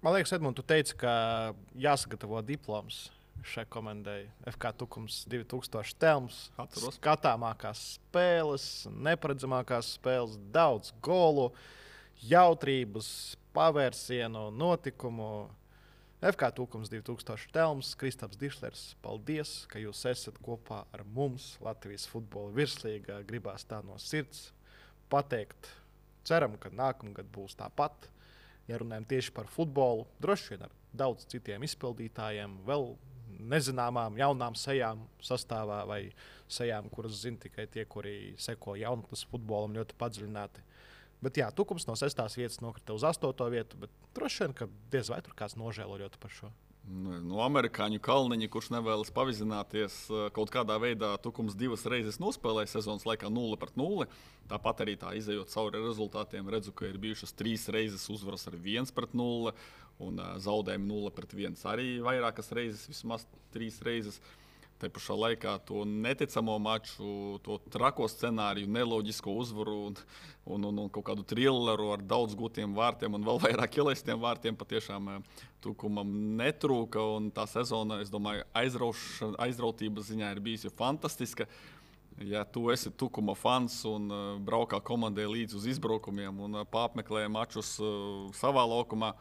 Man liekas, Edmunds, tu teici, ka jāsagatavo diploms šai komandai. FK Tukums 2000 telms, Atceros. skatāmākās spēles, neparedzamākās spēles, daudz golu, jautrības, pavērsienu, notikumu. FK Tukums 2000 telms, Kristaps Dišlers, paldies, ka jūs esat kopā ar mums Latvijas futbola virslīgā. Gribās tā no sirds pateikt. Ceram, ka nākamgad būs tāpat. Ja runājam tieši par futbolu, droši vien ar daudz citiem izpildītājiem, vēl nezināmām, jaunām sejām sastāvā vai sejām, kuras zina tikai tie, kuri seko jaunatnes futbolam ļoti padziļināti. Bet jā, Tukums no 6. vietas nokrita uz 8. vietu, bet droši vien, ka diez vai tur kāds nožēlojot par šo. Nu, No amerikāņu kalniņa, kurš nevēlas pavizināties, eh, kaut kādā veidā Tukums divas reizes nospēlēja sezonas laikā 0 pret 0. Tāpat arī tā izējot cauri rezultātiem, redzu, ka ir bijušas trīs reizes uzvaras ar 1 pret 0 un eh, zaudējumi 0 pret 1. Arī vairākas reizes, vismaz trīs reizes. Te pašā laikā to neticamo maču, to trako scenāriju, neloģisko uzvaru un, un, un, un kaut kādu trilleru ar daudz gūtiem vārtiem un vēl vairāk ielaistiem vārtiem patiešām eh, Tukumam netrūka. Tā sezona, es domāju, aizrautības ziņā ir bijusi fantastiska. Ja tu esi Tukuma fans un uh, braukā komandai līdzi uz izbraukumiem un uh, pārmeklē mačus savā laukumā,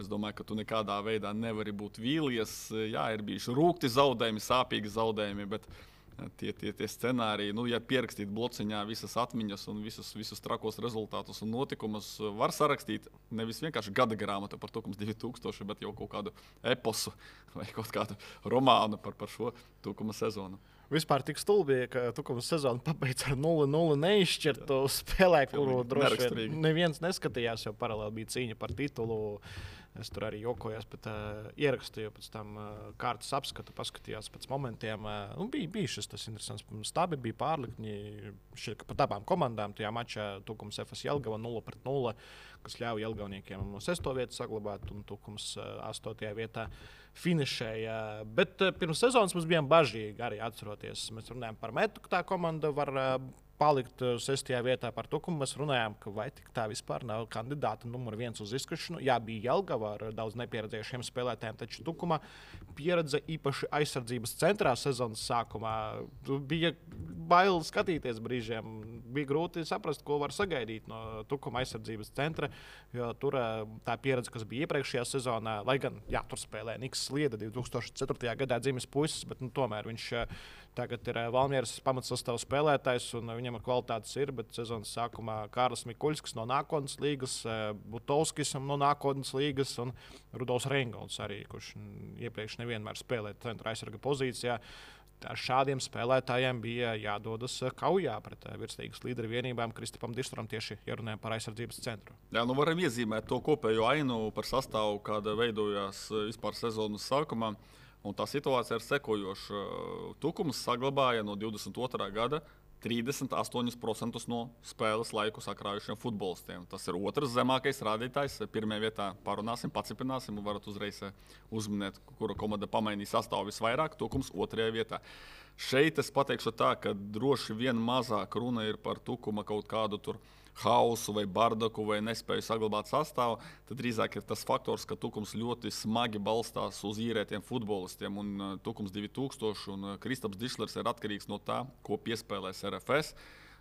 es domāju, ka tu nekādā veidā nevari būt vīlies. Uh, Jā, ir bijuši rūkti zaudējumi, sāpīgi zaudējumi, bet uh, tie, tie, tie scenāriji, nu, ja pierakstīt blociņā visas atmiņas un visus, visus trakos rezultātus un notikumus, uh, var sarakstīt nevis vienkārši gada grāmatu par Tukums 2000, bet jau kaut kādu eposu vai kaut kādu romānu par, par šo Tukuma sezonu. Vispār tik stulbi, ka Tukums sezonu pabeidz ar 0-0 neizšķirtu spēlē, kuru droši vien neviens neskatījās, jo paralēli bija cīņa par titulu. Es tur arī jokojos, bet uh, ierakstīju pēc tam uh, kārtas apskatu, paskatījos pēc momentiem. Uh, nu, bija, bija šis tas interesants. Stabi bija pārlikņi ka pat abām komandām. Tajā mačā Tukums FS Jelgava 0-0, kas ļauj Jelgavniekiem no 6. vietas saglabāt un Tukums uh, 8. vietā finišēja. Bet uh, pirms sezonas mums bija bažīgi arī atceroties. Mēs runājam par metu, ka tā komanda var uh, palikt uh, sestajā vietā par Tukumu. Mēs runājām, ka vai tā vispār nav kandidāta numur viens uz izkrišanu. Jā, bija Jelgava ar daudz nepieredzējušiem spēlētājiem, taču Tukuma pieredze īpaši aizsardzības centrā sezonas sākumā bija bail skatīties brīžiem. Bija grūti saprast, ko var sagaidīt no Tukuma aizsardzības centra, jo tur uh, tā pieredze, kas bija iepriekšējā sezonā, lai gan jā, tur spēlēja Niks Slieda 2004. gadā dzimis puisis, bet nu, tomēr viņš uh, Tagad ir eh, Valmieras pamatsastāvs spēlētājs, un eh, viņam ir kvalitātes ir, bet sezonas sākumā Kārlis Mikuļskis no nākotnes līgas, eh, Butovskis no nākotnes līgas un Rudolfs Reingolds arī, kurš mm, iepriekš nevienmēr spēlēja centra aizsarga pozīcijā. Ar šādiem spēlētājiem bija jādodas kaujā pret virslīgas līderu vienībām, Kristupam Distram tieši ja runājam par aizsardzības centru. Jā, nu varam iezīmēt to kopējo ainu par sastāvu, kāda veidojās vispār sezonas sākumā. Un tā situācija ir sekojoša. Tukums saglabāja no 22. gada 38% no spēles laiku sakrājušiem futbolistiem. Tas ir otrs zemākais rādītājs. Pirmajā vietā parunāsim, paciprināsim, un varat uzreiz eh, uzminēt, kura komanda pamainīja sastāvu visvairāk. Tukums otrajā vietā. Šeit es pateikšu tā, ka droši vien mazāk runa ir par tukuma kaut kādu tur hausu vai bardaku vai nespēju saglabāt sastāvu. Tad drīzāk ir tas faktors, ka tukums ļoti smagi balstās uz īrētiem futbolistiem. Un uh, tukums 2000 un uh, Kristaps Dišlers ir atkarīgs no tā, ko piespēlēs RFS.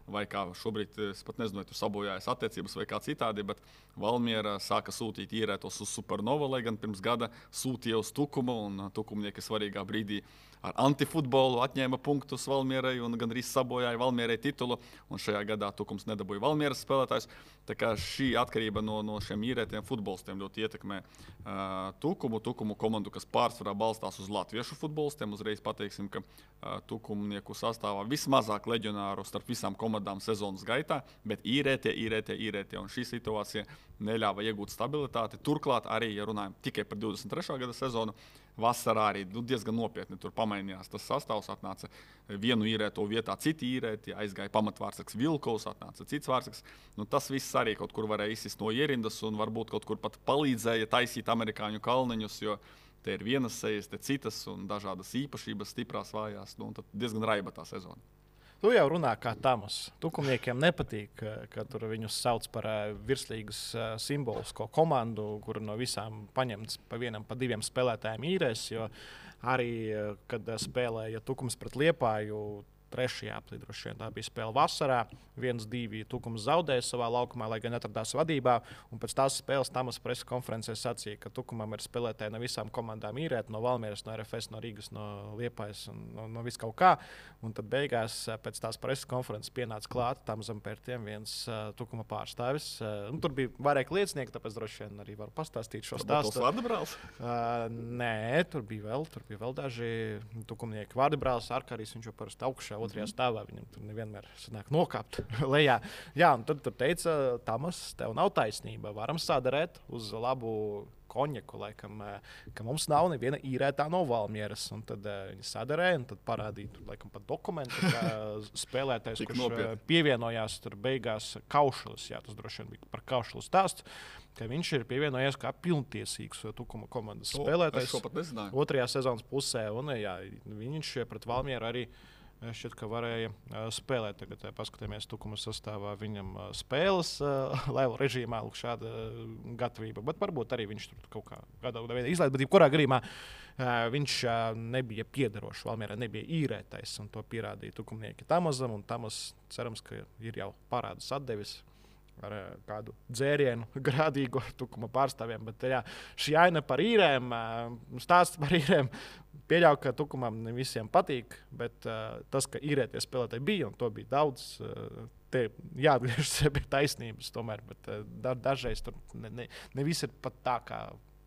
Vai kā šobrīd, es pat nezinu, vai tur sabojājas attiecības vai kā citādi, bet Valmiera sāka sūtīt īrētos uz Supernovu, lai gan pirms gada sūtīja uz Tukumu, un uh, Tukumnieki svarīgā brīdī ar antifutbolu atņēma punktus Valmierai un gandrīz sabojāja Valmierai titulu. Un šajā gadā Tukums nedabūja Valmieras spēlētājs. Tā kā šī atkarība no, no šiem īrētiem futbolistiem ļoti ietekmē uh, Tukumu, Tukumu komandu, kas pārsvarā balstās uz latviešu futbolistiem. Uzreiz pateiksim, ka uh, Tukumnieku sastāvā vismazāk leģionāru starp visām komandām sezonas gaitā, bet īrētie, īrētie, īrētie. Un šī situācija neļāva iegūt stabilitāti. Turklāt, arī, ja runājam tikai par 23. gada sezonu, vasarā arī nu, diezgan nopietni tur pamainījās tas sastāvs. Atnāca vienu īrēto vietā, citi īrēti, aizgāja pamatvārds Vilkovs, atnāca cits vārds. Nu, tas viss arī kaut kur varēja izsist no ierindas un varbūt kaut kur pat palīdzēja taisīt amerikāņu kalniņus. Jo Te ir vienas sejas, te citas un dažādas īpašības, stiprās, vājās. Nu, tad diezgan raiba tā sezona. Tu jau runā kā tamas. Tukumniekiem nepatīk, ka, tur viņus sauc par virslīgas simbolisko komandu, kur no visām paņemts pa vienam, pa diviem spēlētājiem īrēs. Jo arī, kad spēlēja Tukums pret Liepāju, trešajā plīdrošajā. Tā bija spēle vasarā. viens, divi Tukums zaudēja savā laukumā, lai gan atradās vadībā. Un pēc tās spēles Tamas preses konferencē sacīja, ka Tukumam ir spēlētāji no visām komandām īrēt, no Valmieras, no RFS, no Rīgas, no Liepājas un no, no vis kaut kā. Un tad beigās pēc tās preses konferences pienāca klāt tam zem pērtiem viens uh, Tukuma pārstāvis. Uh, tur bija vairāk liecinieku, tāpēc droši vien arī varu pastāstīt šo stāstu. Tas bija brālis? Uh, nē, tur bija vēl, tur bija vēl daži tukumnieki. Vārdu brālis Arkārijas, viņš jau parasti augšā otrajā stāvā. Viņam tur nevienmēr sanāk nokāpt lejā. Jā, un tad tur teica, Tamas, tev nav taisnība. Varam sadarēt uz labu konjaku, laikam, ka mums nav neviena īrētā no Valmieras. Un tad uh, viņi sadarēja, un tad parādīja, laikam, pat dokumentu, ka spēlētājs, kurš nopietni. pievienojās tur beigās kaušalis, jā, tas droši vien bija par kaušalu stāstu. Viņš ir pievienojies kā pilntiesīgs Tukuma komandas spēlētājs. Otrajā sezonas pusē, un jā, viņš pret Valmieru arī uh, Šķiet, ka varēja spēlēt. Tagad paskatāmies, tukuma sastāvā viņam spēles, lai režīmā lūk šāda gatavība. Bet varbūt arī viņš tur kaut kā veidā izlaiž. Bet, jebkurā gadījumā, viņš nebija piederošs. Valmērā nebija īrētais, un to pierādīja tukumnieki Tamazam. Tamas cerams, ka ir jau parādus atdevis ar kādu dzērienu, grādīgu tukuma pārstāvjiem. Bet jā, šī aina par īrēm, stāsts par īrēm Pieļauju, ka Tukumam ne visiem patīk, bet uh, tas, ka īrētie spēlētāji bija un to bija daudz, te jāatgriežas pie taisnības. Tomēr, dažreiz tur ne, ne, ne viss ir pat tā, kā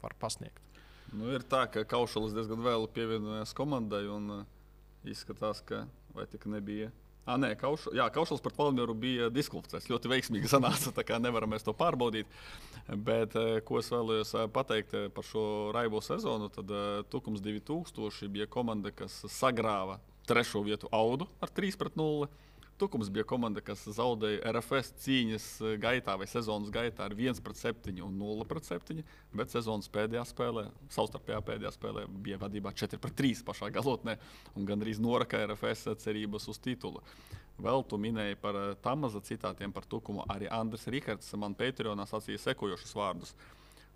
var pasniegt. Nu, ir tā, ka Kaušalis diezgan vēl pievienojās komandai un izskatās, ka vai tik nebija Ah, nē, kauš, jā, Kaušals pret Valmieru bija diskvalificēts. Ļoti veiksmīgi sanāca, tā kā nevaram mēs to pārbaudīt. Bet, ko es vēlējos pateikt par šo raibo sezonu, tad Tukums 2000 bija komanda, kas sagrāva trešo vietu Audu ar 3 pret 0. Tukums bija komanda, kas zaudēja RFS cīņas eh, gaitā vai sezonas gaitā ar 1,7 un 0,7. Bet sezonas pēdējā spēlē, savstarpējā pēdējā spēlē, bija vadībā 4,3 pašā galotnē un gandrīz noraka RFS cerības uz titulu. Vēl tu minēji par eh, Tamaza citātiem par Tukumu. Arī Andris Rikards man Patreonā sacīja sekojošus vārdus.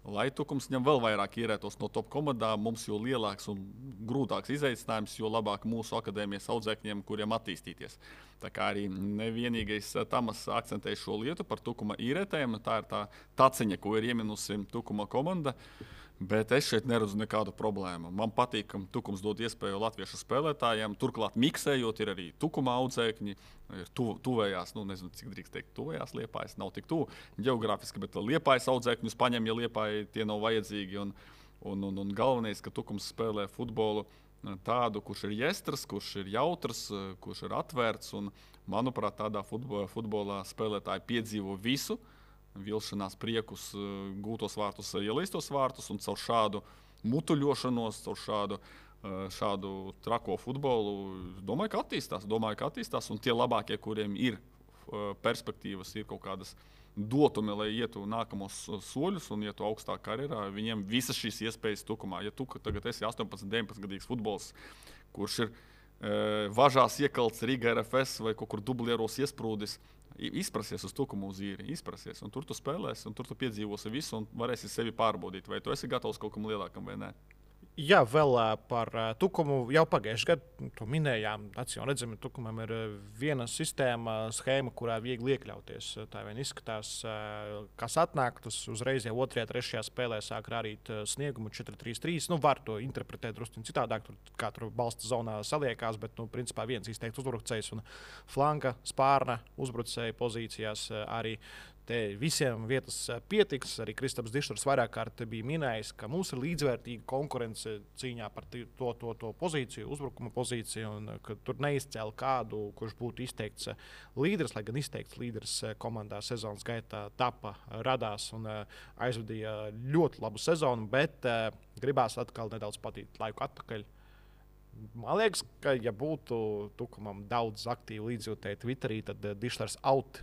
Lai tukums ņem vēl vairāk ierētos no top komandām, mums jo lielāks un grūtāks izaicinājums, jo labāk mūsu akadēmijas audzēkņiem, kuriem attīstīties. Tā kā arī nevienīgais eh, Tamas akcentēja šo lietu par tukuma īrētēm, tā ir tā taciņa, ko ir ieminusi tukuma komanda. Uh, Bet es šeit neredzu nekādu problēmu. Man patīk, ka Tukums dod iespēju latviešu spēlētājiem. Turklāt, miksējot, ir arī tukuma audzēkņi. Ir tu, tuvējās, nu, nezinu, cik drīkst teikt, tuvējās liepājas. Nav tik tuvu geogrāfiski, bet liepājas audzēkņus paņem, ja liepāji tie nav vajadzīgi. Un, un, un, un galvenais, ka Tukums spēlē futbolu tādu, kurš ir jēstras, kurš ir jautrs, kurš ir atvērts. Un, manuprāt, tādā futbolā, futbolā spēlētāji piedzīvo visu vilšanās priekus, eh, gūtos vārtus, eh, ielaistos vārtus, un caur šādu mutuļošanos, caur šādu, eh, šādu trako futbolu, domāju, ka attīstās. Domāju, ka attīstās un tie labākie, kuriem ir perspektīvas, ir kaut kādas dotumi, lai ietu nākamos soļus un ietu augstāk karjerā, viņiem visas šīs iespējas tukumā. Ja tu tagad esi 18, 19 gadīgs futbols, kurš ir e, važās iekalts Riga RFS vai kaut kur dublieros iesprūdis, izprasies uz to, ko mūsu īri izprasies. Un tur tu spēlēsi, un tur tu piedzīvosi visu, un varēsi sevi pārbaudīt, vai tu esi gatavs kaut kam lielākam vai nē. Jā, vēl par tukumu jau pagājušajā gadā to minējām. Acīm redzami, tukumam ir viena sistēma, schēma, kurā viegli iekļauties. Tā vien izskatās, kas atnāk, tas uzreiz jau otrajā, trešajā spēlē sāk rādīt sniegumu 4-3-3. Nu, var to interpretēt drusku citādāk, tur kā tur balsta zonā saliekās, bet, nu, principā viens izteikts uzbrucējs un flanka, spārna uzbrucēja pozīcijās arī Te visiem vietas eh, pietiks. Arī Kristaps Dišers vairāk kārt bija minējis, ka mums ir līdzvērtīga konkurence cīņā par to, to, to pozīciju, uzbrukuma pozīciju, un ka tur neizcēla kādu, kurš būtu izteikts eh, līderis, lai gan izteikts līderis eh, komandā sezonas gaitā tapa, radās un aizvadīja ļoti labu sezonu, bet gribās atkal nedaudz patīt laiku atpakaļ. Man liekas, ka, ja būtu Tukumam daudz aktīvu līdzjūtēju Twitterī, tad Dišers out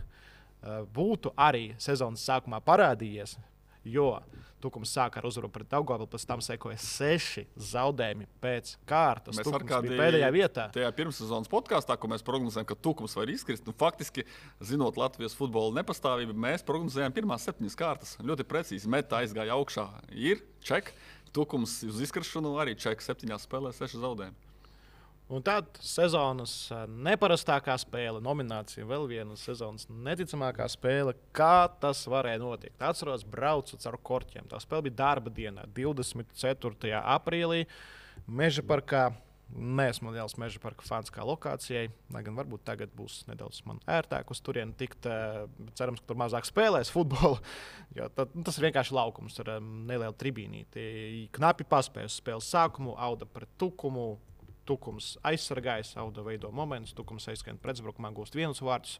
būtu arī sezonas sākumā parādījies, Jo Tukums sāka ar uzvaru pret Daugopili, pēc tam sekoja seši zaudējumi pēc kārtas. Mēs Tukums ar kādu bija pēdējā vietā. Tajā pirmssezonas podkāstā, ko mēs prognozējām, ka Tukums var izkrist, nu, faktiski, zinot Latvijas futbola nepastāvību, mēs prognozējām pirmās septiņas kārtas. Ļoti precīzi metā aizgāja augšā. Ir ček, Tukums uz izkrišanu arī ček septiņās spēlēs, seši zaudējumi. Un tad sezonas eh, neparastākā spēle, nominācija, vēl viena sezonas neticamākā spēle. Kā tas varēja notikt? Atceros, braucu caur korķiem. Tā spēle bija darba dienā, 24. aprīlī. Meža parkā. Nē, esmu liels meža parka fans kā lokācijai. Lai gan varbūt tagad būs nedaudz ērtāk uz turieni tikt. eh, Cerams, ka tur mazāk spēlēs futbolu. Jo tad, nu, tas ir vienkārši laukums ar nelielu tribīnīti. Knapi paspēja uz spēles sākumu, auda pret tukumu. Tukums aizsargāja sauda veido momentus, Tukums aizskrien pretuzbrukumā, gūst vienus vārdus,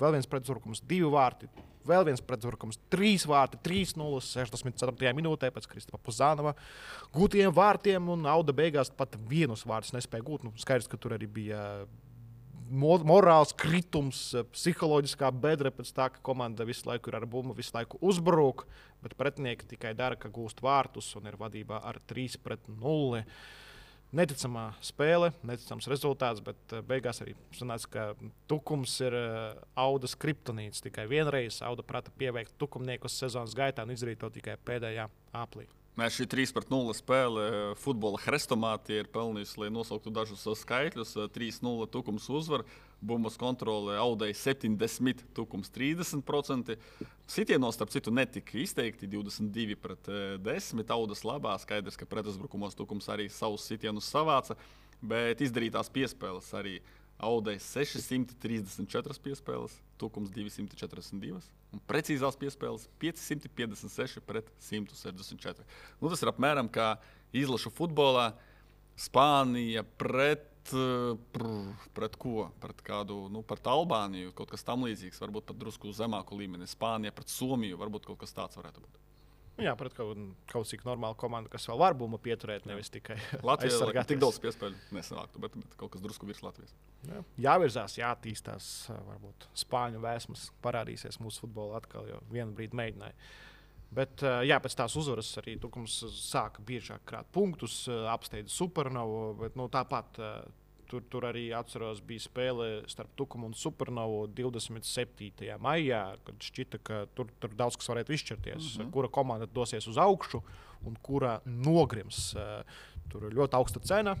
vēl viens pretuzbrukums, divi vārti, vēl viens pretuzbrukums, trīs vārti, 3-0, 64. minūtē pēc Kristapa Puzānova gūtiem vārtiem, un Auda beigās pat vienus vārdus nespēja gūt. Nu, skaidrs, ka tur arī bija mo morāls kritums, psiholoģiskā bedra pēc tā, ka komanda visu laiku ir ar bumbu, visu laiku uzbrūk, bet pretinieki tikai dara, ka gūst vārtus un ir vadībā ar 3 pret 0 neticamā spēle, neticams rezultāts, bet eh, beigās arī sanāca, ka tukums ir eh, audas kriptonīts. Tikai vienreiz auda prata pieveikt tukumniekus sezonas gaitā un izdarīt to tikai pēdējā aplī. Nē, šī 3-0 spēle futbola hrestomātī ir pelnījusi, lai nosauktu dažus skaitļus. 3-0 tukums uzvar, bumbas kontrole audēja 70, tukums 30%. Sitienos, starp citu, netika izteikti 22 pret 10. Audas labā, skaidrs, ka pretuzbrukumos tukums arī savus sitienus savāca, bet izdarītās piespēles arī audēja 634 piespēles, tukums 242 un precīzās piespēles 556 pret 164. Nu, tas ir apmēram kā izlašu futbolā. Spānija pret, pret ko? Pret kādu, nu, pret Albāniju, kaut kas tamlīdzīgs, varbūt pat drusku zemāku līmeni. Spānija pret Somiju, varbūt kaut kas tāds varētu būt. Jā, pret kaut, kaut cik normālu komandu, kas vēl var bumbu pieturēt, nevis tikai Latvijā. Tik daudz piespēļu nesanāktu, bet, bet kaut kas drusku virs Latvijas. Jā. Jāvirzās, jāattīstās. Varbūt spāņu vēsmas parādīsies mūsu futbolā atkal, jo vienu brīdi mēģināja. Bet jā, pēc tās uzvaras arī Tukums sāka biežāk krāt punktus, apsteidza supernovu. Bet, nu, tāpat tur, tur arī atceros, bija spēle starp Tukumu un Supernovu 27. maijā, kad šķita, ka tur, tur daudz kas varētu izšķirties. Mm -hmm. Kura komanda dosies uz augšu un kura nogrims. Tur ir ļoti augsta cena.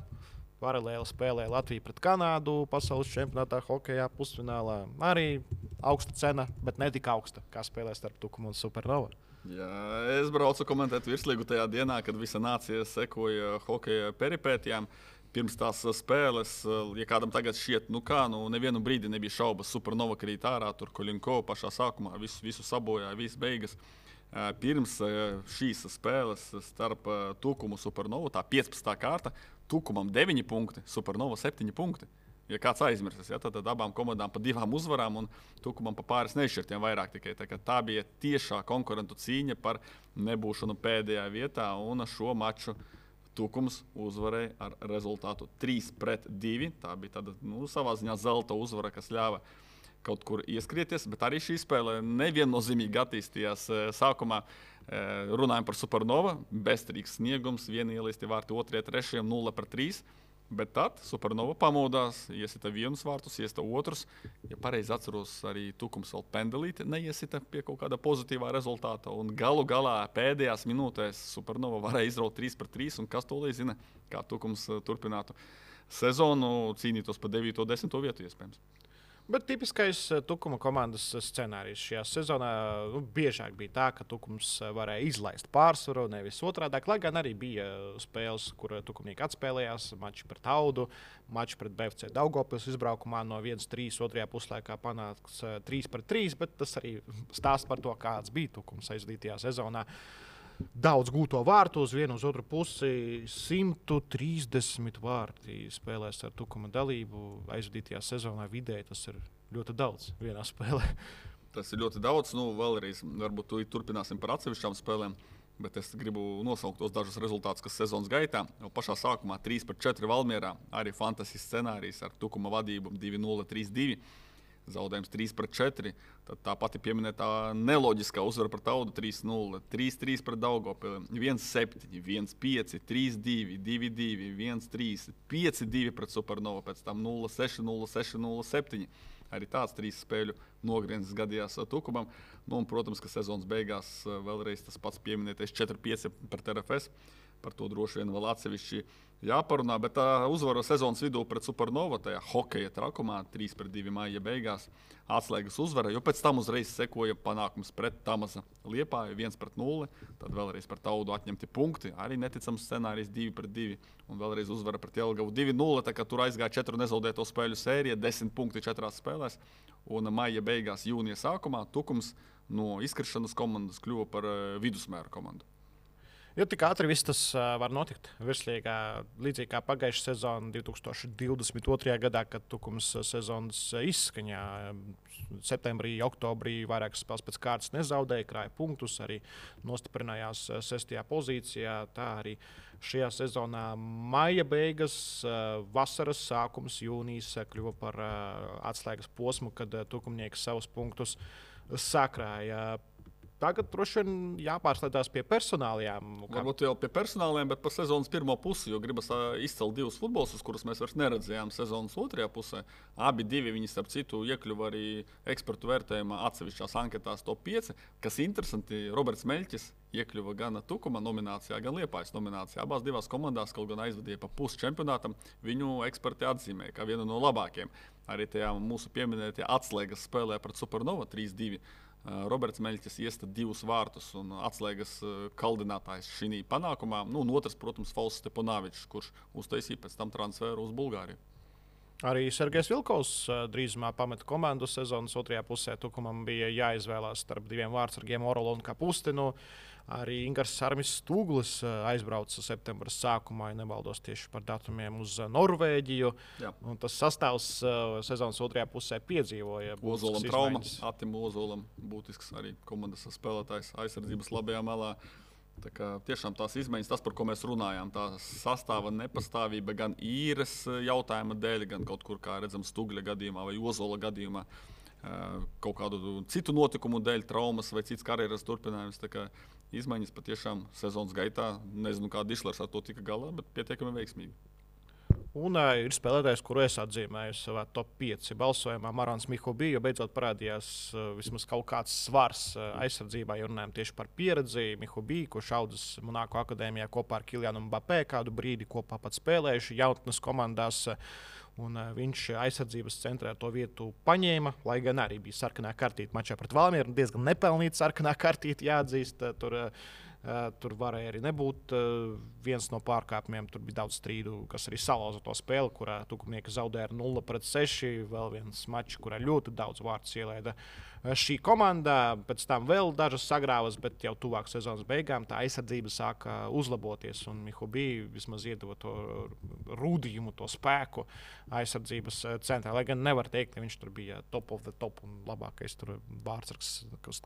Paralēli spēlēja Latvija pret Kanādu pasaules čempionātā, hokeja pusfinālā. Arī augsta cena, bet ne tik augsta kā spēlē starp Tukumu un Supernovu. Jā, es braucu komentēt virslīgu tajā dienā, kad visa nācija sekoja hokeja peripētijām. Pirms tās spēles, ja kādam tagad šķiet, nu kā, nu nevienu brīdi nebija šaubas, supernova krīt ārā, tur Kolinko pašā sākumā visu, visu sabojāja, viss beigas. Pirms šīs spēles starp Tukumu Supernovu, tā 15. kārta, Tukumam 9 punkti, Supernova 7 punkti. Ja kāds aizmirsis, ja, tad, tad abām komandām pa divām uzvarām un Tukumam pa pāris nešķirtiem vairāk tikai. Tā, tā bija tiešā konkurentu cīņa par nebūšanu pēdējā vietā un šo maču. Tukums uzvarēja ar rezultātu 3 pret 2. Tā bija tāda nu, savā ziņā zelta uzvara, kas ļāva kaut kur ieskrieties, bet arī šī spēle neviennozīmīgi attīstījās. Sākumā runājām par supernovu, bezstrīgs sniegums, viena ielīsti vārti, otrajā, trešajā, 0 pret 3. Bet tad Supernova pamodās, iesita vienus vārtus, iesita otrus. Ja pareizi atceros, arī Tukums vēl pendelīti neiesita pie kaut kāda pozitīvā rezultāta. Un galu galā pēdējās minūtēs Supernova varēja izraut 3 pret 3. Un kas to lai zina, kā Tukums turpinātu sezonu, cīnītos par 9. un 10. vietu iespējams. Bet tipiskais Tukuma komandas scenārijs šajā sezonā nu, biežāk bija tā, ka Tukums varēja izlaist pārsvaru, nevis otrādi. Lai gan arī bija spēles, kur Tukumnieki atspēlējās, mači pret Audu, mači pret BFC Daugopils izbraukumā no 1-3, otrajā puslaikā panāks 3-3, bet tas arī stāsta par to, kāds bija Tukums aizdītajā sezonā. Daudz gūto vārtu uz vienu uz otru pusi. 130 vārti spēlēs ar Tukuma dalību. Aizvadītajā sezonā vidēji tas ir ļoti daudz vienā spēlē. Tas ir ļoti daudz. Nu, vēlreiz, varbūt tu turpināsim par atsevišķām spēlēm. Bet es gribu nosaukt tos dažus rezultātus, kas sezonas gaitā jau pašā sākumā 3-4 Valmjerā. Arī fantastisks scenārijs ar Tukuma vadību 2-0, 3-2. Zaudējums 3 pret 4. Tad tā pati pieminētā neloģiskā uzvara pret Audu 3-0, 3-3 pret Daugopili, 1-7, 1-5, 3-2, 2-2, 1-3, 5-2 pret Supernovu, pēc tam 0-6, 0-6, 0-7. Arī tāds trīs spēļu nogrieznis gadījās Tukumam. Nu, un, protams, ka sezonas beigās vēlreiz tas pats pieminētais 4-5 pret RFS. Par to droši vien vēl atsevišķi jāparunā. Bet tā uzvara sezonas vidū pret Supernovu, tajā hokeja trakumā, 3-2 maija beigās, atslēgas uzvara. Jo pēc tam uzreiz sekoja panākums pret Tamasa Liepāju 1-0. Tad vēlreiz par taudu atņemti punkti. Arī neticams scenārijs 2-2. Un vēlreiz uzvara pret Jelgavu 2-0. Tur aizgāja 4 nezaudēto spēļu sērija, 10 punkti 4 spēlēs. Un maija beigās, jūnija sākumā Tukums no izkrišanas komandas kļuva par eh, vidusmēra komandu. Jo tik ātri viss tas var notikt. Virslīgā, līdzīgi kā pagājušā sezona, 2022. gadā, kad Tukums sezonas izskaņā septembrī, oktobrī vairākas spēles pēc kārtas nezaudēja, krāja punktus, arī nostiprinājās sestajā pozīcijā. Tā arī šajā sezonā maija beigas, vasaras sākums, jūnijas kļuva par atslēgas posmu, kad Tukumnieks savus punktus sakrāja. Tagad droši vien jāpārslēdzas pie personālajām. Nu, Varbūt jau pie personāliem, bet par sezonas pirmo pusi, jo gribas izcelt divus futbolus, kurus mēs vairs neredzējām sezonas otrajā pusē. Abi divi viņi, starp citu, iekļuva arī ekspertu vērtējumā atsevišķās anketās top 5. Kas interesanti, Roberts Meļķis iekļuva gan Tukuma nominācijā, gan Liepājas nominācijā. Abās divās komandās, kaut gan aizvadīja pa pusi čempionātam, viņu eksperti atzīmēja kā vienu no labākajiem. Arī tajā mūsu pieminētajā atslēgas spēlē pret Supernova 3-2 Roberts Meļķis iesta divus vārtus un atslēgas kaldinātājs šī panākumā. Nu, un otrs, protams, Fausts Steponavičs, kurš uztaisīja pēc tam transferu uz Bulgāriju. Arī Sergejs Vilkovs drīzumā pameta komandu sezonas otrajā pusē. Tukumam bija jāizvēlās starp diviem vārdsargiem, Orolu un Kapustinu. Uh, Arī Ingūns Armis Stūglis eh, aizbrauca septembra sākumā, ja nemaldos tieši par datumiem uz eh, Norvēģiju. Tas sastāvs uh, sezonas otrajā pusē piedzīvoja. Ozolam trauma, Atim Ozolam būtisks arī komandas spēlētājs aizsardzības labajā malā. Tā kā, tiešām tās izmaiņas, tas, par ko mēs runājām, tā sastāva nepastāvība gan īres jautājuma dēļ, gan kaut kur, kā redzam, Stūgļa gadījumā vai Ozola gadījumā, kaut kādu citu notikumu dēļ, traumas vai citas karjeras turpinājums izmaiņas patiešām sezonas gaitā. Nezinu, kā Dišlers ar to tika galā, bet pietiekami veiksmīgi. Un uh, ir spēlētājs, kuru es atzīmēju savā top 5 balsojumā. Marāns Mihobija beidzot parādījās uh, vismaz kaut kāds svars uh, aizsardzībā, ja runājam tieši par pieredzi. Mihobija, kurš audzis Monako akadēmijā kopā ar Kilianu Mbapē, kādu brīdi kopā pat spēlējuši jaunatnes komandās. Uh, Un, uh, viņš aizsardzības centrā to vietu paņēma, lai gan arī bija sarkanā kartīte mačā pret Valmieru. Diezgan nepelnīta sarkanā kartīte, jāatzīst. Uh, tur, uh, Uh, tur varēja arī nebūt uh, viens no pārkāpumiem. Tur bija daudz strīdu, kas arī salauza to spēli, kurā Tukumnieki zaudēja ar 0 pret 6. Vēl viens mačs, kurā ļoti daudz vārdu ielaida šī komanda. Pēc tam vēl dažas sagrāvas, bet jau tuvāk sezonas beigām tā aizsardzība sāka uzlaboties. Un Mihubī vismaz iedeva to rūdījumu, to spēku aizsardzības centrā. Lai gan nevar teikt, ka viņš tur bija top of the top un labākais vārdsargs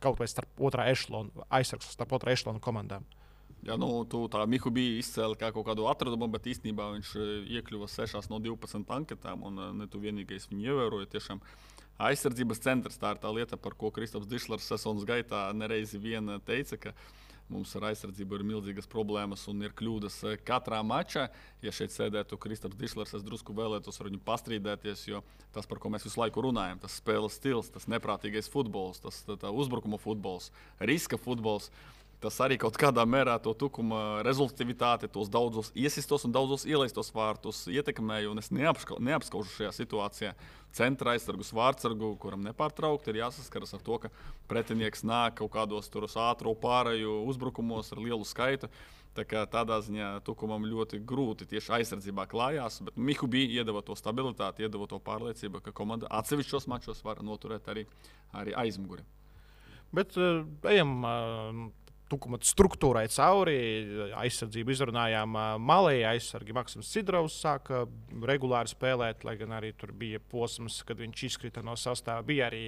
kaut vai starp otrā ešlona, aizsargs starp otrā ešlona komandām. Jā, nu, tu tā Mihu bija izcēlīja kā kaut kādu atradumu, bet īstenībā viņš iekļuva 6 no 12 anketām, un ne tu vienīgais viņu ievēroji. Tiešām aizsardzības centrs. Tā ir tā lieta, par ko Kristofers Dišlers sezonas gaitā nereizi vien teica. Ka mums ar aizsardzību ir milzīgas problēmas un ir kļūdas eh, katrā mačā. Ja šeit sēdētu Kristofers Dišlers, es drusku vēlētos ar viņu pastrīdēties, jo tas, par ko mēs visu laiku runājam, tas spēles stils, tas neprātīgais futbols, tas uzbrukuma futbols, riska futbols. Tas arī kaut kādā mērā to tukuma rezultātivitāti, tos daudzos iesistos un daudzos ielaistos vārtus ietekmēja. Es neapskaužu šajā situācijā centra aizsargus vārdsargu, kuram nepārtraukti ir jāsaskaras ar to, ka pretinieks nāk kaut kādos ātrā pārēju uzbrukumos ar lielu skaitu. Tā kā tādā ziņā Tukumam ļoti grūti tieši aizsardzībā klājās, bet Mihu bija iedeva to stabilitāti, iedeva to pārliecību, ka komanda atsevišķos mačos var noturēt arī, arī aizmuguri. Bet uh, ejam uh, tukuma struktūrai cauri. Aizsardzību izrunājām malī. Aizsargi Maksims Sidrovs sāka regulāri spēlēt, lai gan arī tur bija posms, kad viņš izkrita no sastāvā. Bija arī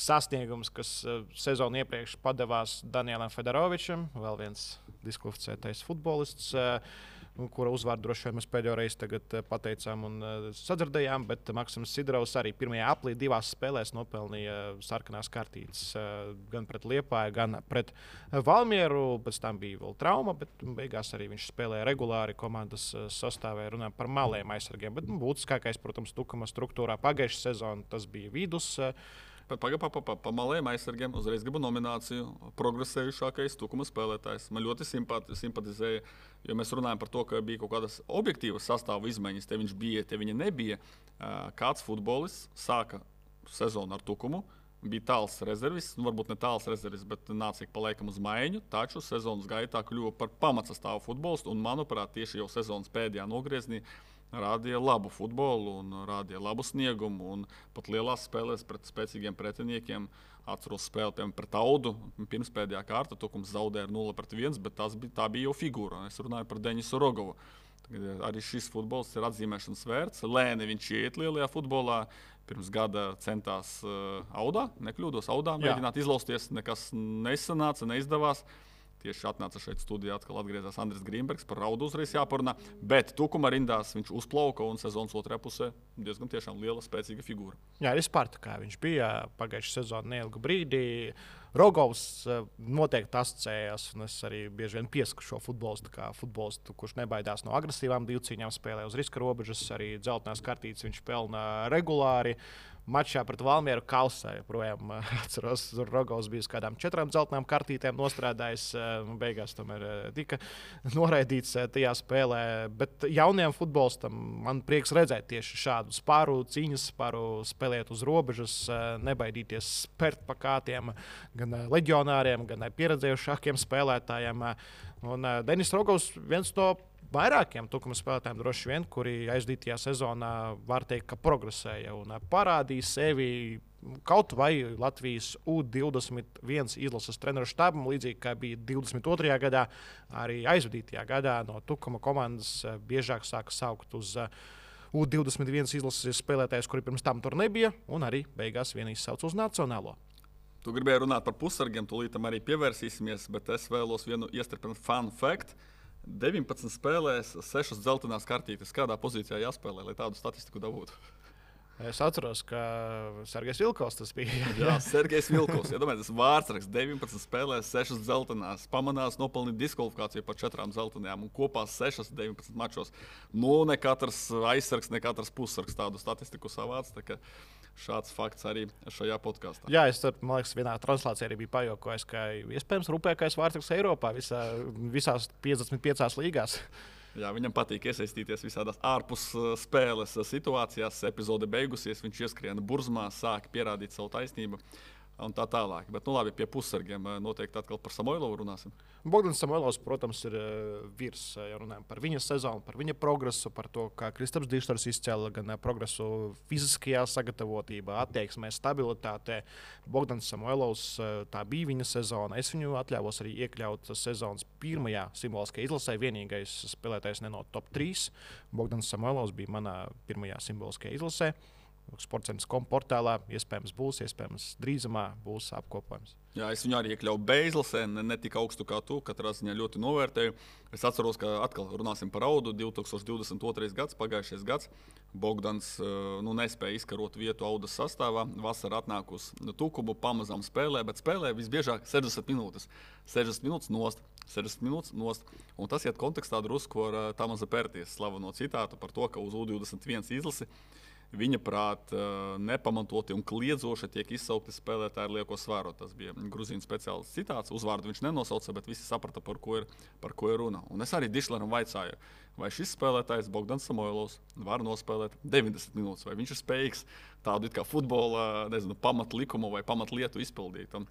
sasniegums, kas sezonu iepriekš padevās Danielam Federovičam, vēl viens diskvalificētais futbolists. Kura uzvārdu droši vien mēs pēdējo reizi pateicām un sadzirdējām. Bet Maksims Sidrovs arī pirmajā aplī divās spēlēs nopelnīja sarkanās kartītes gan pret Liepāju, gan pret Valmieru. Pēc tam bija vēl trauma, bet beigās arī viņš spēlēja regulāri komandas sastāvē, runājot par maliem aizsargiem. Bet nu, būtiskākais, protams, tukuma struktūrā pagājušā sezonā tas bija vidus. Pagaidām, pa, pa, pa, pa maliem aizsargiem uzreiz gribu nomināciju. Progresējušākais tukuma spēlētājs. Man ļoti simpati, simpatizēja, jo mēs runājam par to, ka bija kaut kādas objektīvas sastāvu izmaiņas. Te viņš bija, te viņa nebija. Kāds futbolists sāka sezonu ar tukumu. Bija tāls rezervis, nu, varbūt ne tāls rezervis, bet nāca ik pa laikam uz maiņu. Taču sezonas gaitā kļuva par pamatsastāvu futbolistu. Un, manuprāt, tieši jau sezonas pēdējā nogriezienā rādīja labu futbolu un rādīja labu sniegumu. Pat lielās spēlēs pret spēcīgiem pretiniekiem. Atceros spēli piemēram, pret Audu. Pirmspēdējā kārta Tukums zaudēja ar 0-1, bet bija, tā bija jau figūra. Es runāju par Denisu Rogovu. Tagad arī šis futbols ir atzīmēšanas vērts. Lēni viņš iet lielajā futbolā. Pirms gada centās uh, Audā, nekļūdos, Audā mēģināt izlausties. Nekas nesanāca, neizdevās. Uh, Tieši atnāca šeit studijā, atkal atgriezās Andris Grīmbergs par raudu uzreiz jāparunā. Bet tukuma rindās viņš uzplauka un sezonas otrajā pusē diezgan liela, spēcīga figūra. Jā, arī Spartakā viņš bija pagājušā sezonā neilgu brīdi. Rogovs eh, noteikti asociējās, un es arī bieži vien piesaku šo futbolistu, kā futbolistu, kurš nebaidās no agresīvām divcīņām, spēlē uz riska robežas, arī dzeltenās kartītes viņš pelna regulāri. Mačā pret Valmieru Kalsā. Joprojām atceros, tur Rogovs bija uz kādām četrām zeltainām kartītēm nostrādājis. Eh, beigās tomēr eh, tika noraidīts eh, tajā spēlē. Bet jaunajam futbolistam man prieks redzēt tieši šādu spāru cīņas, spāru spēlēt uz robežas, nebaidīties spērt pa kātiem gan leģionāriem, gan pieredzējušākiem spēlētājiem. Un Denis Rogovs viens no vairākiem tukuma spēlētājiem, droši vien, kuri aizdītajā sezonā var teikt, ka progresēja un parādīja sevi. Kaut vai Latvijas U-21 izlases treneru štābam, līdzīgi kā bija 22. gadā, arī aizvadītajā gadā no Tukuma komandas biežāk sāka saukt uz U-21 izlases spēlētājus, kuri pirms tam tur nebija, un arī beigās vienīgi sauc uz nacionālo. Tu gribēji runāt par pusargiem, tūlīt tam arī pievērsīsimies, bet es vēlos vienu iestrādāt fun fact. Uh, 19 spēlēs, 6 dzeltenās kartītes. Kādā pozīcijā jāspēlē, lai tādu statistiku dabūtu? Es atceros, ka Sergejs Vilkovs tas bija. Jā, Sergejs Vilkovs. Iedomājieties, ja vārdsraksts 19 spēlēs, 6 dzeltenās, pamanās nopelnīt diskvalifikāciju par 4 dzeltenajām un kopā 6 19 mačos. Nu, ne katrs aizsargs, ne katrs pussargs tādu statistiku savāc. Tā šāds fakts arī šajā podkāstā. Jā, es tur, man liekas, vienā translācijā arī biju pajokojis, ka iespējams rūpīgākais vārds Eiropā visā, visās 55 līgās. Jā, viņam patīk iesaistīties visādās ārpus uh, spēles situācijās. Epizode beigusies, viņš ieskrien burzmā, sāk pierādīt savu taisnību un tā tālāk. Bet, nu, labi, pie pussargiem eh, noteikti atkal par Samoilovu runāsim. Bogdanis Samoilovs, protams, ir eh, virs, eh, ja runājam par viņa sezonu, par viņa progresu, par to, kā Kristaps Dīsters izcēla gan progresu fiziskajā sagatavotībā, attieksmē, stabilitātē. Bogdanis Samoilovs, tā bija viņa sezona. Es viņu atļāvos arī iekļaut sezonas pirmajā simboliskajā izlasē. Vienīgais spēlētājs ne no top 3. Bogdanis Samoilovs bija manā pirmajā simboliskajā izlasē. Sports.com portālā iespējams būs, iespējams drīzumā būs apkopojums. Jā, es viņu arī iekļauju Beizlasē, ne, ne tik augstu kā tu. Katrā ziņā ļoti novērtēju. Es atceros, ka atkal runāsim par audu. 2022. gads, pagājušais gads. Bogdans eh, nu, nespēja izkarot vietu audas sastāvā. Vasarā atnāk uz Tukumu, pamazām spēlē, bet spēlē visbiežāk 60 minūtes. 60 minūtes nost, 60 minūtes nost. Un tas iet kontekstā drusku ar uh, Tamaza Pērties slaveno citātu par to, ka uz U21 izlasi viņa prāt, nepamatoti un kliedzoši tiek izsaukti spēlētāji ar lieko svāru. Tas bija grūzīnu speciālists citāts. Uzvārdu viņš nenosauca, bet visi saprata, par ko ir, par ko ir runa. Un es arī Dišleram vaicāju, vai šis spēlētājs, Bogdans Samoilovs, var nospēlēt 90 minūtes, vai viņš ir spējīgs tādu kā futbola nezinu, pamatlikumu vai pamatlietu izpildīt. Un,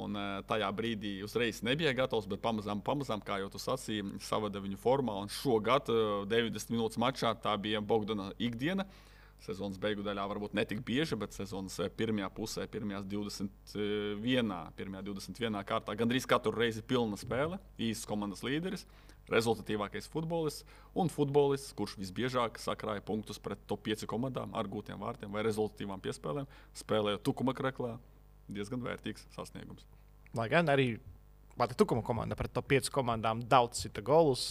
Un tajā brīdī uzreiz nebija gatavs, bet pamazām, pamazām kā jau tu sacīji, savada viņu formā. Un šogad 90 minūtes mačā tā bija Bogdana ikdiena. Uh, sezonas beigu daļā varbūt ne tik bieži, bet sezonas eh, pirmajā pusē, pirmajās 21, pirmajā 21 kārtā gandrīz katru reizi pilna spēle, īsts komandas līderis, rezultatīvākais futbolists un futbolists, kurš visbiežāk sakrāja punktus pret top 5 komandām ar gūtiem vārtiem vai rezultatīvām piespēlēm, spēlējot tukuma kreklā. Diezgan vērtīgs sasniegums. Lai gan arī pati Tukuma komanda pret to piecu komandām daudz cita golus.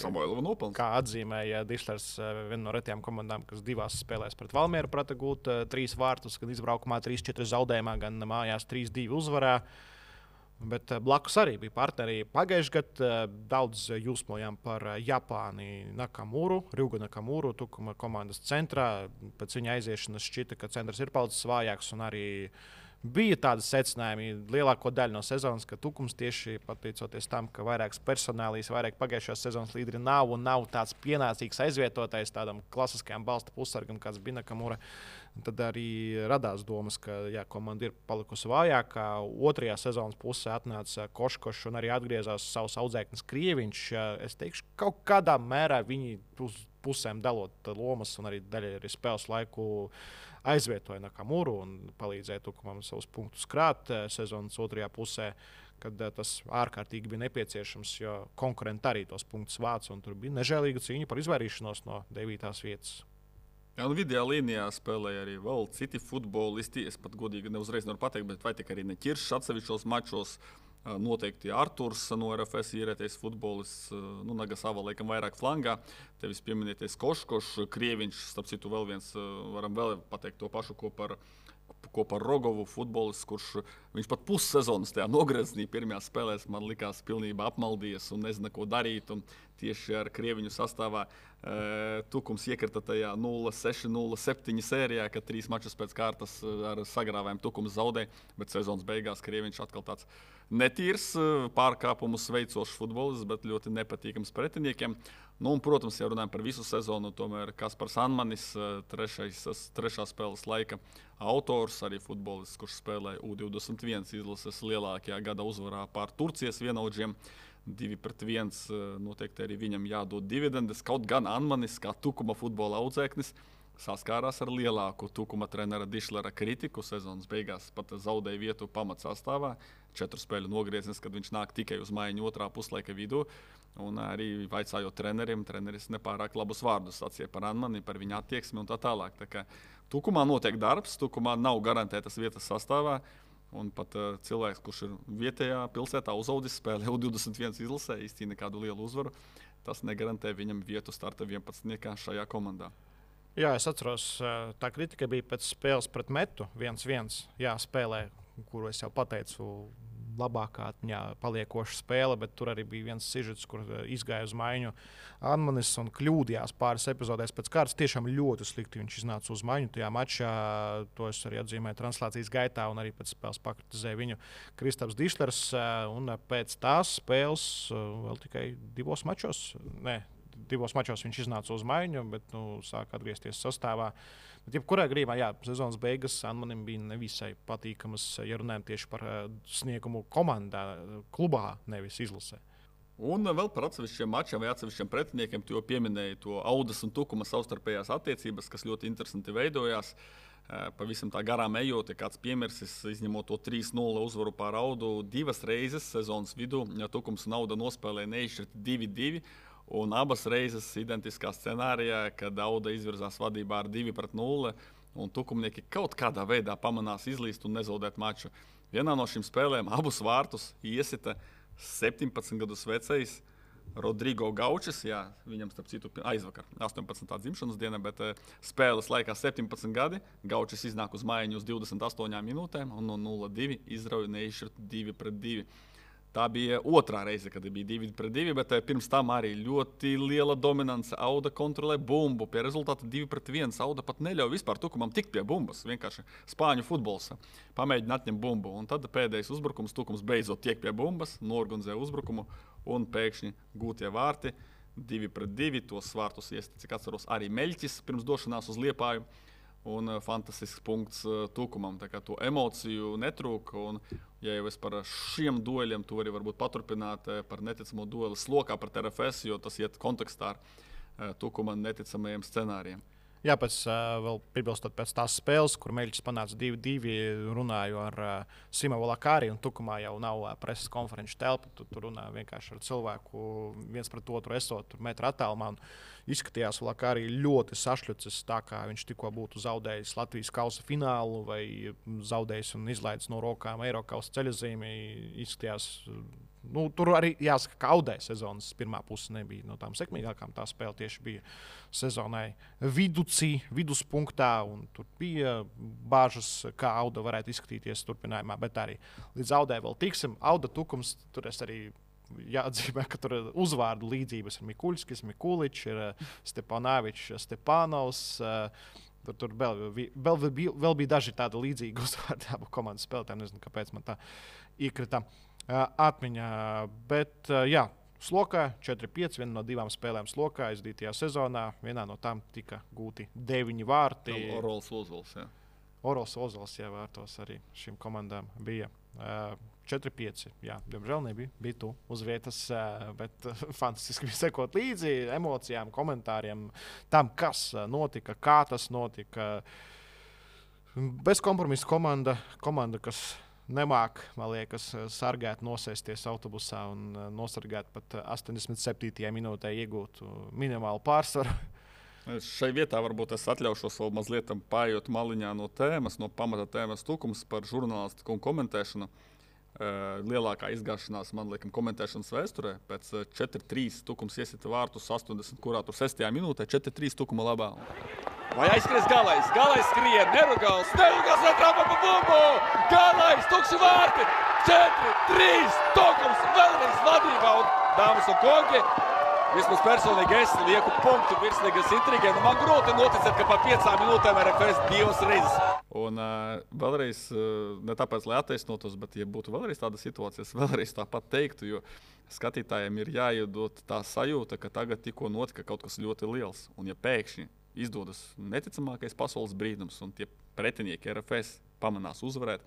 Samuēlova nopelns. Kā atzīmēja Dišlers, viena no retajām komandām, kas divās spēlēs pret Valmieru prata gūt trīs vārtus, gan izbraukumā 3-4 zaudējumā, gan mājās 3-2 uzvarā. Bet blakus arī bija partneri. Pagājušajā gadā daudz jūsmojām par Japāni Nakamuru, Rīgu Nakamuru, Tukuma komandas centrā. Pēc viņa aiziešanas šķita, ka centrs ir palicis vājāks un arī uh, bija tādi secinājumi lielāko daļu no sezonas, ka Tukums tieši pateicoties tam, ka vairākas personālijas, vairāk pagājušās sezonas līderi nav un nav tāds pienācīgs aizvietotājs tādam klasiskajam balsta pusargam, kāds bija Nakamura. Tad arī radās domas, ka jā, komanda ir palikusi vājākā. Otrajā sezonas pusē atnāca Koškošs un arī atgriezās savs audzēknis Krieviņš. Es teikšu, kaut kādā mērā viņi uz pusēm dalot lomas un arī daļai arī spēles laiku aizvietoja Nakamuru un palīdzēja Tukumam savus punktus krāt eh, sezonas otrajā pusē. Kad uh, tas ārkārtīgi bija nepieciešams, jo konkurenti arī tos punktus vāca, un tur bija nežēlīga cīņa par izvairīšanos no 9. vietas. Jā, nu, video līnijā spēlēja arī vēl citi futbolisti. Es pat godīgi neuzreiz nevaru pateikt, bet vai tikai arī neķiršs atsevišķos mačos. Uh, Noteikti Arthurs no RFS īrētais futbolists, nu, Nagasava laikam vairāk flangā. Tevis pieminētais Koškošs, Krieviņš, starp citu, vēl viens, varam vēl pateikt to pašu, ko par kopā ar Rogovu futbolists, kurš viņš pat pussezonas tajā nogriezienī pirmajā spēlē man likās pilnībā apmaldījies un nezina, ko darīt. Un tieši ar Krieviņu sastāvā e, Tukums iekrita tajā 0-6, 0-7 sērijā, kad trīs mačus pēc kārtas ar sagrāvējumu Tukums zaudēja, bet sezonas beigās Krieviņš atkal tāds netīrs, pārkāpumus veicošs futbolists, bet ļoti nepatīkams pretiniekiem. Nu, un, protams, ja runājam par visu sezonu, tomēr Kaspars Anmanis, trešais, trešā spēles laika autors, arī futbolists, kurš spēlēja U21 izlases lielākajā gada uzvarā pār Turcijas vienaudžiem. Divi pret viens noteikti arī viņam jādod dividendes. Kaut gan Anmanis, kā tukuma futbola audzēknis, saskārās ar lielāku tukuma trenera Dišlera kritiku. Sezonas beigās pat zaudēja vietu pamatsastāvā. Četru spēļu nogrieznis, kad viņš nāk tikai uz maiņu otrā puslaika vidū. Un arī vaicājot treneriem, treneris nepārāk labus vārdus sacīja par Anmani, par viņa attieksmi un tā tālāk. Tā kā Tukumā notiek darbs, Tukumā nav garantētas vietas sastāvā. Un pat uh, cilvēks, kurš ir vietējā pilsētā uzaugusi, spēlē U21 izlasē, īstenībā nekādu lielu uzvaru. Tas negarantē viņam vietu starta 11. šajā komandā. Jā, es atceros, tā kritika bija pēc spēles pret Metu 1-1. Jā, spēlē, kuru es jau pateicu, labākā atmiņā paliekoša spēle, bet tur arī bija viens sižets, kur izgāja uz maiņu Anmanis un kļūdījās pāris epizodēs pēc kārtas. Tiešām ļoti slikti viņš iznāca uz maiņu tajā mačā. To es arī atzīmēju translācijas gaitā, un arī pēc spēles pakritizēja viņu Kristaps Dišlers. Un pēc tās spēles vēl tikai divos mačos. Ne, divos mačos viņš iznāca uz maiņu, bet nu, sāk atgriezties sastāvā. Bet, jebkurā gadījumā, jā, sezonas beigas Anmanim bija nevisai patīkamas, ja runājam tieši par uh, sniegumu komandā, klubā, nevis izlasē. Un vēl par atsevišķiem mačiem vai atsevišķiem pretiniekiem, tu jau pieminēji to audas un tukuma savstarpējās attiecības, kas ļoti interesanti veidojās. Pavisam tā garām ejot, ja kāds piemirsis, izņemot to 3-0 uzvaru pār audu divas reizes sezonas vidū, ja tukums un auda nospēlēja neizšķirti 2-2. Un abas reizes identiskā scenārijā, kad Auda izvirzās vadībā ar 2 pret 0, un tukumnieki kaut kādā veidā pamanās izlīst un nezaudēt maču. Vienā no šīm spēlēm abus vārtus iesita 17 gadus vecais Rodrigo Gaučs. Jā, viņam, starp citu, aizvakar 18. dzimšanas diena, bet uh, spēles laikā 17 gadi. Gaučs iznāk uz maiņu uz 28 minūtēm un no 0-2 izrauja neizšķirt 2 pret 2. Tā bija otrā reize, kad bija 2 pret 2, bet eh, pirms tam arī ļoti liela dominance. Auda kontrolē bumbu. Pie rezultāta 2 pret 1. Auda pat neļauj vispār tukumam tikt pie bumbas. Vienkārši spāņu futbols pamēģina atņemt bumbu. Un tad pēdējais uzbrukums, tukums beidzot tiek pie bumbas, norganizē uzbrukumu un pēkšņi gūtie vārti. 2 pret 2. Tos vārtus iestāja, cik atceros, arī Meļķis pirms došanās uz Liepāju un uh, fantastisks punkts uh, Tukumam. Tā kā to emociju netrūka. Un, ja jau es par šiem dueliem, to arī varbūt paturpināt uh, par neticamo dueli slokā par TRFS, jo tas iet kontekstā ar Tukuma neticamajiem scenārijiem. Jā, pēc vēl piebilstot pēc tās spēles, kur Meļķis panāca 2-2, runāju ar uh, Simonu Lakāri, un Tukumā jau nav preses konferenču telpa. Tu tur runā vienkārši ar cilvēku, viens pret otru esot, tur metrā attālumā. Izskatījās, ka arī ļoti sašķelts, tā kā viņš tikko būtu zaudējis Latvijas kausa finālu vai zaudējis un izlaidis no rokām Eiropas ceļojumu. Izskatījās Nu, tur arī jāsaka, ka Audē sezonas pirmā puse nebija no tām sekmīgākām. Tā spēle tieši bija sezonai viducī, viduspunktā. Tur bija bāžas, kā Auda varētu izskatīties turpinājumā, bet arī līdz Audē vēl tiksim. Auda tukums tur es arī jāatzīmē, ka tur ir uzvārdu līdzības. Ir Mikuļskis, Mikuličs, ir Stepanāvičs, Stepanovs. Uh, Tur, tur vēl, vēl, vēl bija daži tādi līdzīgi uzvārdi abu komandu spēlētājiem. Nezinu, kāpēc man tā iekrita uh, atmiņā. Bet, jā, Slokā 4-5, viena no divām spēlēm Slokā aizdītajā sezonā. Vienā no tām tika gūti deviņi vārti. Orols Ozols. Jā. Orols Ozols jā, vārtos arī šīm komandām bija. Uh, 4-5. Jā, diemžēl nebija. Bija tu uz vietas, bet fantastiski bija sekot līdzi emocijām, komentāriem, tam, kas notika, kā tas notika. Bez kompromisa komanda, komanda kas nemāk, man liekas, sargāt, nosēsties autobusā un nosargāt pat 87. minūtē iegūtu minimālu pārsvaru. Šai vietā varbūt es atļaušos vēl mazliet paiet maliņā no tēmas, no pamata tēmas tukums par žurnālistiku un komentēšanu. Uh, lielākā izgāšanās, man liekas, komentēšanas vēsturē. Pēc uh, 4-3 tukums iesita vārtus 80, kurā tur 6. minūtē 4-3 tukuma labā. Vai aizskries galais? Galais skrien, nerugāls, nerugāls atrāpa pa bumbu! Galais, tukši vārti! 4-3 tukums vēlreiz vadībā! Un, dāmas un kungi, Vismaz personīgi es lieku punktu virslīgas intrigē. Nu, man grūti noticēt, ka pa piecām minūtēm RFS divas reizes. Un uh, vēlreiz, uh, ne tāpēc, lai attaisnotos, bet, ja būtu vēlreiz tāda situācija, es vēlreiz tāpat teiktu, jo skatītājiem ir jāiedod tā sajūta, ka tagad tikko notika kaut kas ļoti liels. Un ja pēkšņi izdodas neticamākais pasaules brīnums, un tie pretinieki RFS pamanās uzvarēt,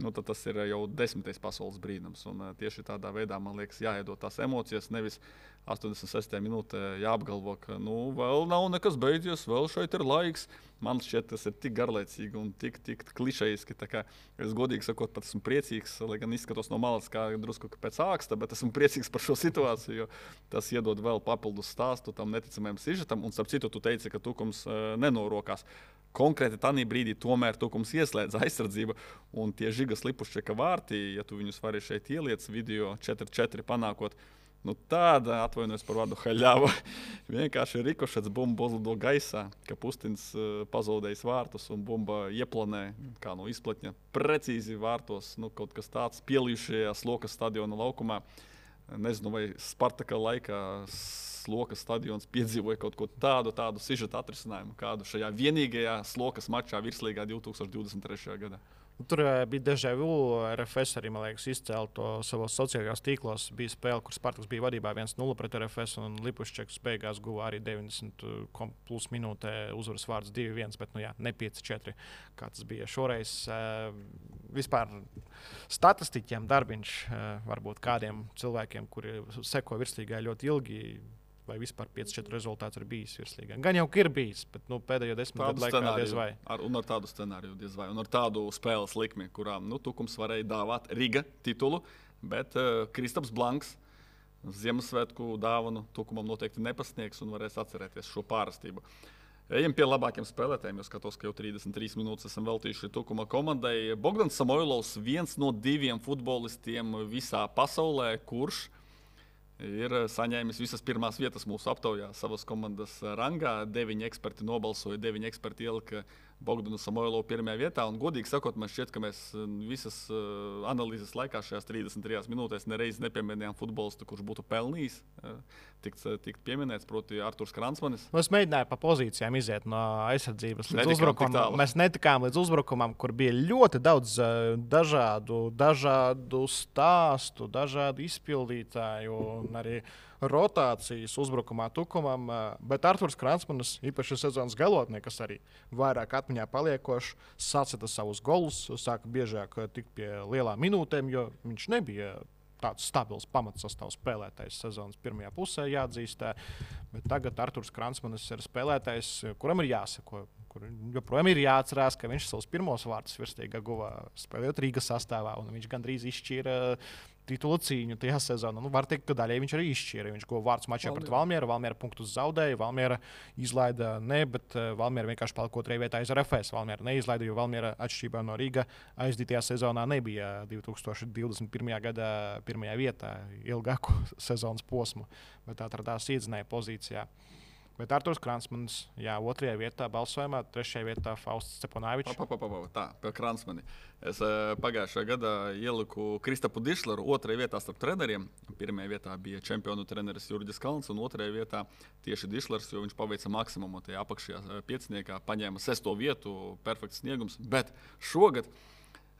nu, tas ir jau desmitais pasaules brīnums. Un, uh, tieši tādā veidā man liekas, jāiedod tās emocijas, nevis 86. minūtē jāapgalvo, ka nu, vēl nav nekas beidzies, vēl šeit ir laiks. Man šķiet, tas ir tik garlaicīgi un tik, tik klišejiski. Es godīgi sakot, pat esmu priecīgs, lai gan izskatos no malas kā drusku pēc āksta, bet esmu priecīgs par šo situāciju, jo tas iedod vēl papildus stāstu tam neticamajam sižetam. Un, starp citu, tu teici, ka tukums uh, nenorokās. Konkrēti tajā brīdī tomēr tukums ieslēdz aizsardzību, un tie žigas lipušķeka vārti, ja tu viņus vari šeit ieliec video 4-4 panākot, Nu, tāda, atvainojos par vārdu haļāva. Vienkārši rikošets bumba uzlido gaisā, ka Pustins uh, pazaudējis vārtus un bumba ieplanē, kā no izplatņa, precīzi vārtos. Nu, kaut kas tāds pielījušajā slokas stadiona laukumā. Nezinu, vai Spartaka laikā slokas stadions piedzīvoja kaut ko tādu, tādu sižeta atrisinājumu, kādu šajā vienīgajā slokas mačā virslīgā 2023. gadā. Tur uh, bija dežavu. RFS arī, man liekas, izcēla to savos sociālajos tīklos. Bija spēle, kur Spartaks bija vadībā 1-0 pret RFS, un Lipušķeks beigās guva arī 90 plus minūtē uzvaras vārds 2-1, bet nu, jā, ne 5-4, kā tas bija šoreiz. Uh, vispār statistiķiem darbiņš varbūt kādiem cilvēkiem, kuri seko virslīgai ļoti ilgi vai vispār 5-4 rezultāts ir bijis virslīgā. Gan jau ir bijis, bet nu, pēdējo desmit gadu laikā diez vai. Ar, un ar tādu scenāriju diez vai. Un ar tādu spēles likmi, kurām nu, Tukums varēja dāvāt Riga titulu, bet uh, Kristaps Blanks. Ziemassvētku dāvanu Tukumam noteikti nepasniegs un varēs atcerēties šo pārstību. Ejam pie labākiem spēlētājiem. Es skatos, ka jau 33 minūtes esam veltījuši Tukuma komandai. Bogdans Samoilovs, viens no diviem futbolistiem visā pasaulē, kurš uh, ir eh, saņēmis visas pirmās vietas mūsu aptaujā, savas komandas rangā. Deviņi eksperti nobalsoja, deviņi eksperti ielika Bogdanu Samoilovu pirmajā vietā. Un, godīgi sakot, man šķiet, ka mēs eh, visas uh, analīzes laikā, šajās 33 minūtēs, nereiz nepieminējām futbolistu, kurš būtu pelnījis uh, tikt, tikt pieminēts, proti, Arthurs Kransmanis. Mēs mēģinājām pa pozīcijām iziet no aizsardzības līdz uzbrukumam. Mēs netikām līdz uzbrukumam, kur bija ļoti daudz dažādu, dažādu stāstu, dažādu izpildītāju un arī rotācijas uzbrukumā Tukumam, bet Arthurs Kransmanis, īpaši sezonas galotnē, kas arī vairāk atmiņā paliekošs, sacita savus golus, sāka biežāk tikt pie lielām minūtēm, jo viņš nebija tāds stabils pamatsastāvs spēlētājs sezonas pirmajā pusē, jāatzīst. Bet tagad Arthurs Kransmanis ir spēlētājs, kuram ir jāsako. Kur joprojām ir jāatcerās, ka viņš savus pirmos vārdus virsīgā guva spēlējot Rīgas sastāvā, viņš gandrīz izšķīra titula cīņu tajā sezonā. Nu, var teikt, ka daļai viņš arī izšķīra. Viņš guva vārds mačā Valmiera. pret Valmieru. Valmiera punktus zaudēja. Valmiera izlaida ne, bet uh, Valmiera vienkārši palika otrajā vietā aiz RFS. Valmiera neizlaida, jo Valmiera atšķirībā no Rīga aizdītajā sezonā nebija 2021. gada pirmajā vietā ilgāku sezonas posmu, bet atradās iedzinēja pozīcijā. Bet Arthurs Kransmans, jā, otrajā vietā balsojumā, trešajā vietā Fausts Stepanāvičs. Pa, pa, pa, pa, pa, tā, pie Kransmani. Es eh, pagājušajā gadā ieliku Kristapu Dišleru otrajā vietā starp treneriem. Pirmajā vietā bija čempionu treneris Jurģis Kalns, un otrajā vietā tieši Dišlers, jo viņš paveica maksimumu tajā apakšējā eh, pieciniekā, paņēma sesto vietu, perfekts sniegums. Bet šogad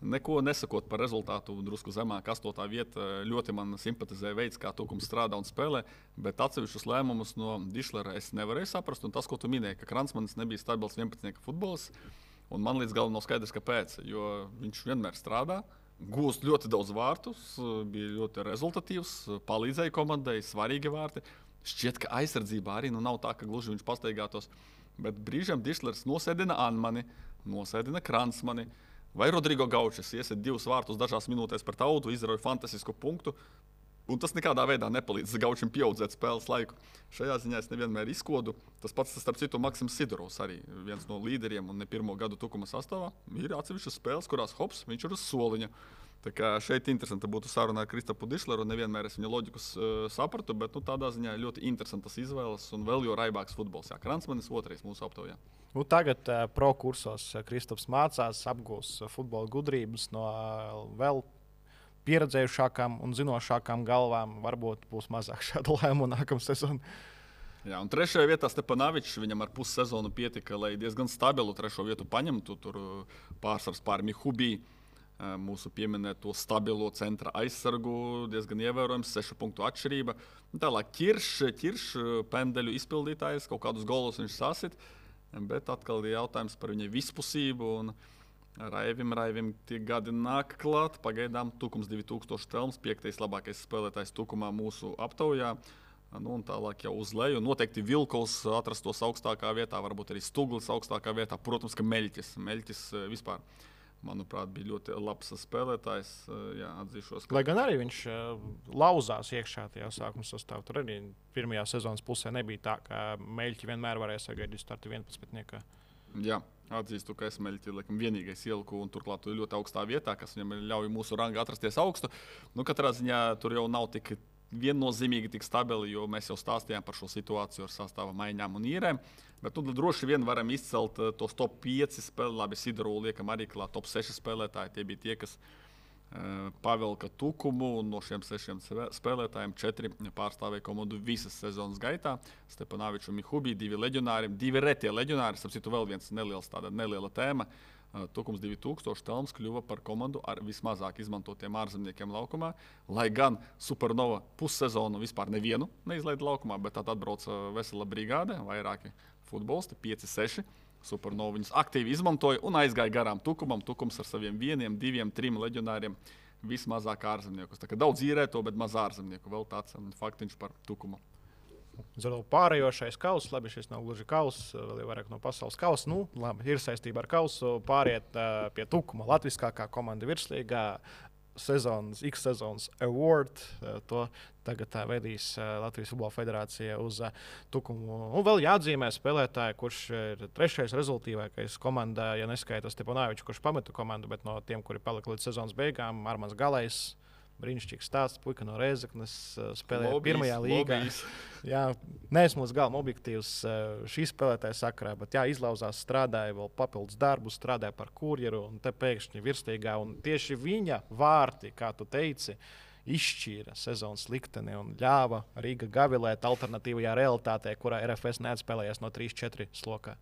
Neko nesakot par rezultātu, drusku zemāk, astotā vieta. Ļoti man simpatizē veids, kā Tukums strādā un spēlē, bet atsevišķus lēmumus no Dišlera es nevarēju saprast. Un tas, ko tu minēji, ka Kransmanis nebija stabils 11. futbols, un man līdz galam nav skaidrs, kāpēc. Jo viņš vienmēr strādā, gūst ļoti daudz vārtus, bija ļoti rezultatīvs, palīdzēja komandai, svarīgi vārti. Šķiet, ka aizsardzībā arī nu, nav tā, ka gluži viņš pastaigātos. Bet brīžiem Dišlers nosēdina Anmani, nosēdina Kransmani. Vai Rodrigo Gaučs iesaistīt divus vārtus dažās minūtēs par tautu, izrauj fantastisku punktu. Un tas nekādā veidā nepalīdz Gaučam pieaudzēt spēles laiku. Šajā ziņā es nevienmēr izkodu. Tas pats, starp citu, Maksims Sidorovs, arī viens no līderiem un ne pirmo gadu tukuma sastāvā. Ir atsevišķas spēles, kurās hops, viņš ir uz soliņa. Tā kā šeit interesanti būtu saruna ar Kristapu Dišleru. Nevienmēr es viņa loģikas uh, sapratu, bet nu, tādā ziņā ļoti interesantas izvēles un vēl jo raibāks futbols. Jā, Kransmanis otrais mūsu aptaujā. Nu, tagad uh, pro kursos Kristaps mācās, apgūs uh, futbola gudrības no vēl pieredzējušākām un zinošākām galvām. Varbūt būs mazāk šādu lēmumu nākamā sezonā. Jā, un trešajā vietā Stepanovičs viņam ar pussezonu pietika, lai diezgan stabilu trešo vietu paņemtu. Tur pārsvars pār Mihubiju, mūsu pieminēto stabilo centra aizsargu, diezgan ievērojams, sešu punktu atšķirība. Tālāk Kiršs, Kirš, pendeļu izpildītājs, kaut kādus golus viņš sasit, bet atkal ir jautājums par viņa vispusību. Raivim, Raivim tie gadi nāk klāt. Pagaidām Tukums 2000 telms, piektais labākais spēlētājs Tukumā mūsu aptaujā. Nu, tālāk jau uz leju. Noteikti Vilkovs atrastos augstākā vietā, varbūt arī Stūglis augstākā vietā. Protams, ka Meļķis, Meļķis vispār, manuprāt, bija ļoti labs spēlētājs. Jā, atzīšos, ka... Lai gan arī viņš uh, lauzās iekšā tajā sākuma sastāvā. Tur arī pirmajā sezonas pusē nebija tā, ka Meļķi vienmēr varēja sagaidīt startu 11. Jā, atzīstu, ka esmu laikam, vienīgais ieliku un turklāt ļoti augstā vietā, kas viņam ļauj mūsu rangu atrasties augstu. Nu, katrā ziņā tur jau nav tik viennozīmīgi tik stabili, jo mēs jau stāstījām par šo situāciju ar sastāvā maiņām un īrēm. Bet nu, droši vien varam izcelt uh, tos top 5 spēlētājus. Labi, Sidru liekam arī klāt top 6 spēlētāji. Tie bija tie, kas uh, pavelka tukumu. No šiem sešiem spēlētājiem četri pārstāvēja komandu visas sezonas gaitā. Stepanovičs un Mihubī, divi leģionāri, divi retie leģionāri. Sapratu, vēl viens neliels, tāda neliela tēma. Uh, Tukums 2000 Telms kļuva par komandu ar vismazāk izmantotiem ārzemniekiem laukumā. Lai gan Supernova pussezonu vispār nevienu neizlaida laukumā, bet tad atbrauca vesela brigāde, vairāki futbolisti, 5, 6. Supernova viņus aktīvi izmantoja un aizgāja garām Tukumam. Tukums ar saviem vieniem, diviem, trim leģionāriem vismazāk ārzemniekus. Daudz īrēto, bet maz ārzemnieku. Vēl tāds um, faktiņš par Tukumu. Zero pārējošais kauss, labi, šis nav gluži kauss, vēl ir vairāk no pasaules kausa. Nu, labi, ir saistība ar kausu. Pāriet uh, pie tukuma Latvijas komanda virslīgā. Sezonas, X sezonas award. Uh, to tagad uh, vedīs uh, Latvijas Futbola Federācija uz uh, tukumu. Un vēl jāatzīmē spēlētāji, kurš ir trešais rezultātīvākais komandā, ja neskaita Stepanāvičs, kurš pameta komandu, bet no tiem, kuri palika līdz sezonas beigām, Armāns Galais brīnišķīgs stāsts. Puika no Reizeknas spēlēja lobbyis, pirmajā līgā. Lobbyis. Jā, neesmu līdz galam objektīvs šī spēlētāja sakarā, bet jā, izlauzās, strādāja vēl papildus darbus, strādāja par kurjeru un te pēkšņi virsīgā. Un tieši viņa vārti, kā tu teici, izšķīra sezonas likteni un ļāva Rīga gavilēt alternatīvajā realitātē, kurā RFS neatspēlējās no 3-4 slokā.